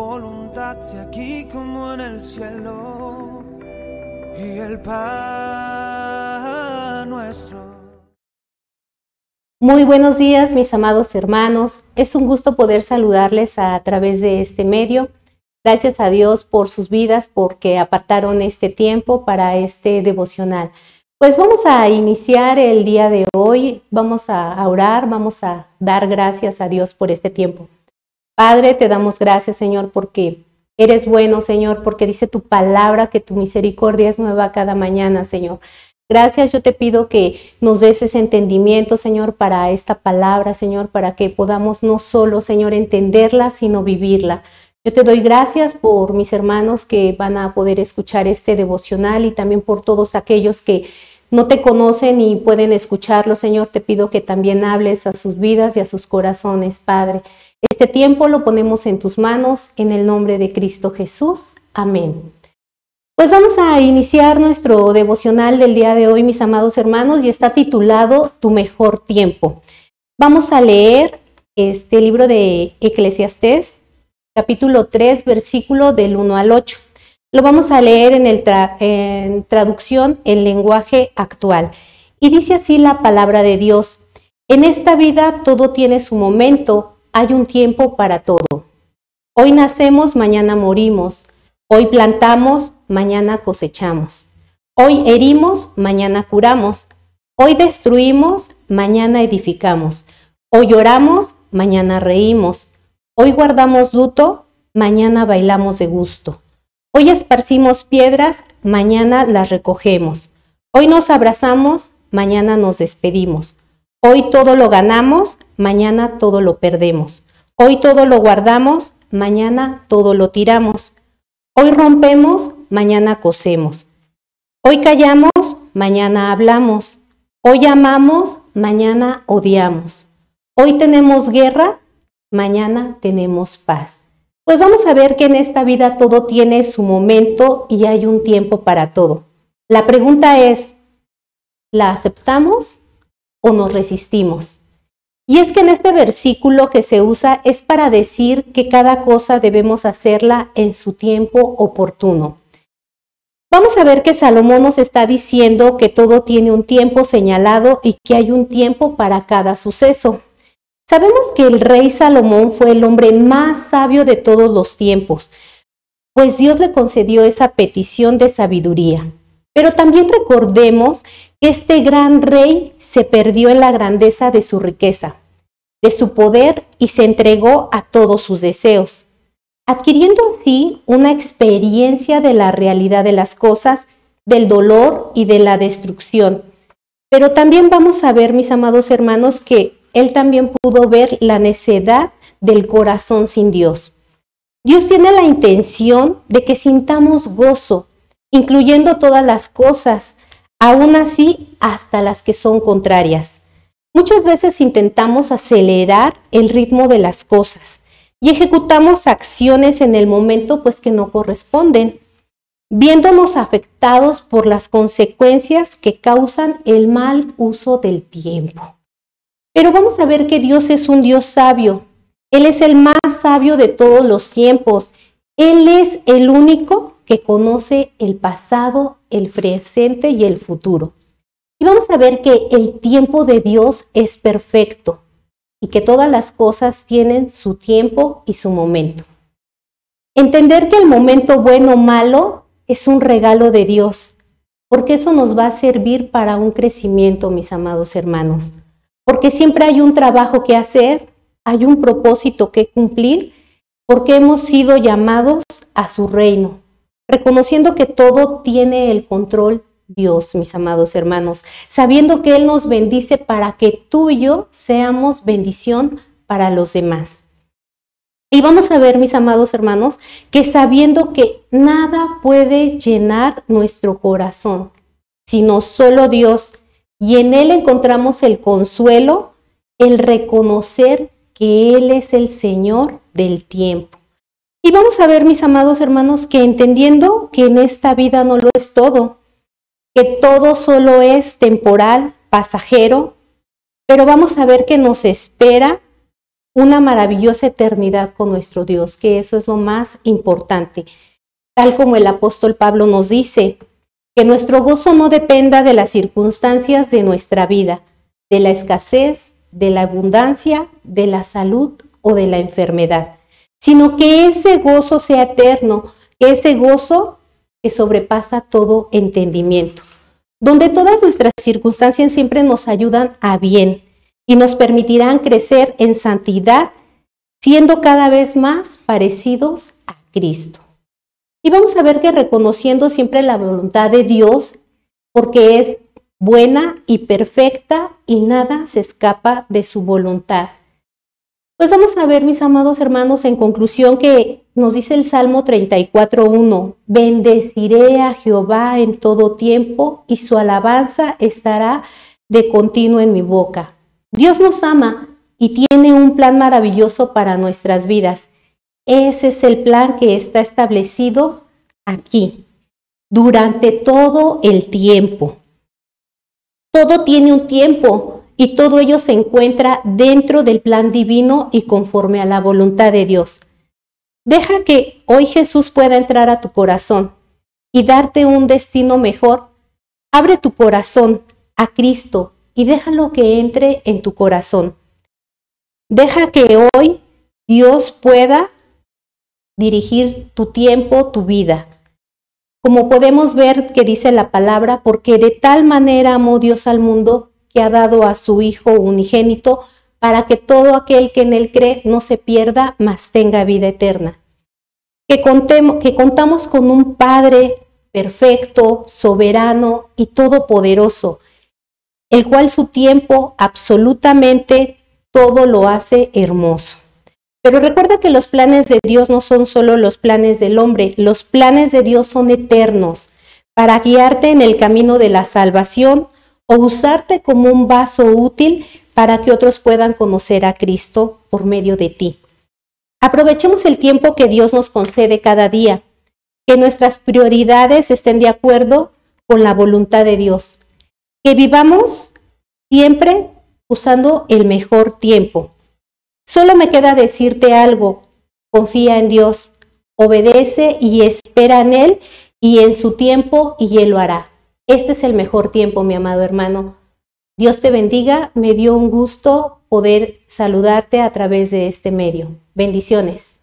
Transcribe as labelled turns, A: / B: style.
A: voluntad aquí como en el cielo. Y el.
B: Muy buenos días, mis amados hermanos. Es un gusto poder saludarles a, través de este medio. Gracias a Dios por sus vidas, porque apartaron este tiempo para este devocional. Pues vamos a iniciar el día de hoy, vamos a orar, vamos a dar gracias a Dios por este tiempo. Padre, te damos gracias, Señor, porque eres bueno, Señor, porque dice tu palabra que tu misericordia es nueva cada mañana, Señor. Gracias, yo te pido que nos des ese entendimiento, Señor, para esta palabra, Señor, para que podamos no solo, Señor, entenderla, sino vivirla. Yo te doy gracias por mis hermanos que van a poder escuchar este devocional y también por todos aquellos que no te conocen y pueden escucharlo, Señor. Te pido que también hables a sus vidas y a sus corazones, Padre. Este tiempo lo ponemos en tus manos en el nombre de Cristo Jesús. Amén. Pues vamos a iniciar nuestro devocional del día de hoy, mis amados hermanos, y está titulado Tu mejor tiempo. Vamos a leer este libro de Eclesiastés, capítulo 3, versículo del 1 al 8. Lo vamos a leer en, traducción en lenguaje actual. Y dice así la palabra de Dios. En esta vida todo tiene su momento, hay un tiempo para todo. Hoy nacemos, mañana morimos. Hoy plantamos, mañana cosechamos. Hoy herimos, mañana curamos. Hoy destruimos, mañana edificamos. Hoy lloramos, mañana reímos. Hoy guardamos luto, mañana bailamos de gusto. Hoy esparcimos piedras, mañana las recogemos. Hoy nos abrazamos, mañana nos despedimos. Hoy todo lo ganamos, mañana todo lo perdemos. Hoy todo lo guardamos, mañana todo lo tiramos. Hoy rompemos, mañana cosemos. Hoy callamos, mañana hablamos. Hoy amamos, mañana odiamos. Hoy tenemos guerra, mañana tenemos paz. Pues vamos a ver que en esta vida todo tiene su momento y hay un tiempo para todo. La pregunta es, ¿la aceptamos o nos resistimos? Y es que en este versículo que se usa es para decir que cada cosa debemos hacerla en su tiempo oportuno. Vamos a ver que Salomón nos está diciendo que todo tiene un tiempo señalado y que hay un tiempo para cada suceso. Sabemos que el rey Salomón fue el hombre más sabio de todos los tiempos, pues Dios le concedió esa petición de sabiduría. Pero también recordemos que este gran rey se perdió en la grandeza de su riqueza, de su poder y se entregó a todos sus deseos adquiriendo así una experiencia de la realidad de las cosas, del dolor y de la destrucción. Pero también vamos a ver, mis amados hermanos, que él también pudo ver la necedad del corazón sin Dios. Dios tiene la intención de que sintamos gozo, incluyendo todas las cosas, aún así hasta las que son contrarias. Muchas veces intentamos acelerar el ritmo de las cosas y ejecutamos acciones en el momento pues que no corresponden, viéndonos afectados por las consecuencias que causan el mal uso del tiempo. Pero vamos a ver que Dios es un Dios sabio. Él es el más sabio de todos los tiempos. Él es el único que conoce el pasado, el presente y el futuro. Y vamos a ver que el tiempo de Dios es perfecto y que todas las cosas tienen su tiempo y su momento. Entender que el momento bueno o malo es un regalo de Dios, porque eso nos va a servir para un crecimiento, mis amados hermanos, porque siempre hay un trabajo que hacer, hay un propósito que cumplir, porque hemos sido llamados a su reino, reconociendo que todo tiene el control Dios, mis amados hermanos, sabiendo que Él nos bendice para que tú y yo seamos bendición para los demás. Y vamos a ver, mis amados hermanos, que sabiendo que nada puede llenar nuestro corazón, sino solo Dios, y en Él encontramos el consuelo, el reconocer que Él es el Señor del tiempo. Y vamos a ver, mis amados hermanos, que entendiendo que en esta vida no lo es todo, que todo solo es temporal, pasajero, pero vamos a ver que nos espera una maravillosa eternidad con nuestro Dios, que eso es lo más importante. Tal como el apóstol Pablo nos dice, que nuestro gozo no dependa de las circunstancias de nuestra vida, de la escasez, de la abundancia, de la salud o de la enfermedad, sino que ese gozo sea eterno, que ese gozo que sobrepasa todo entendimiento, donde todas nuestras circunstancias siempre nos ayudan a bien y nos permitirán crecer en santidad, siendo cada vez más parecidos a Cristo. Y vamos a ver que reconociendo siempre la voluntad de Dios, porque es buena y perfecta y nada se escapa de su voluntad. Pues vamos a ver, mis amados hermanos, en conclusión que nos dice el Salmo 34.1, bendeciré a Jehová en todo tiempo y su alabanza estará de continuo en mi boca. Dios nos ama y tiene un plan maravilloso para nuestras vidas. Ese es el plan que está establecido aquí, durante todo el tiempo. Todo tiene un tiempo y todo ello se encuentra dentro del plan divino y conforme a la voluntad de Dios. Deja que hoy Jesús pueda entrar a tu corazón y darte un destino mejor. Abre tu corazón a Cristo y déjalo que entre en tu corazón. Deja que hoy Dios pueda dirigir tu tiempo, tu vida. Como podemos ver que dice la palabra, porque de tal manera amó Dios al mundo que ha dado a su Hijo unigénito para que todo aquel que en él cree no se pierda, mas tenga vida eterna. Que, contemos, que contamos con un Padre perfecto, soberano y todopoderoso, el cual su tiempo absolutamente todo lo hace hermoso. Pero recuerda que los planes de Dios no son solo los planes del hombre, los planes de Dios son eternos para guiarte en el camino de la salvación o usarte como un vaso útil para que otros puedan conocer a Cristo por medio de ti. Aprovechemos el tiempo que Dios nos concede cada día, que nuestras prioridades estén de acuerdo con la voluntad de Dios, que vivamos siempre usando el mejor tiempo, Solo me queda decirte algo, confía en Dios, obedece y espera en Él y en su tiempo y Él lo hará. Este es el mejor tiempo, mi amado hermano. Dios te bendiga, me dio un gusto poder saludarte a través de este medio. Bendiciones.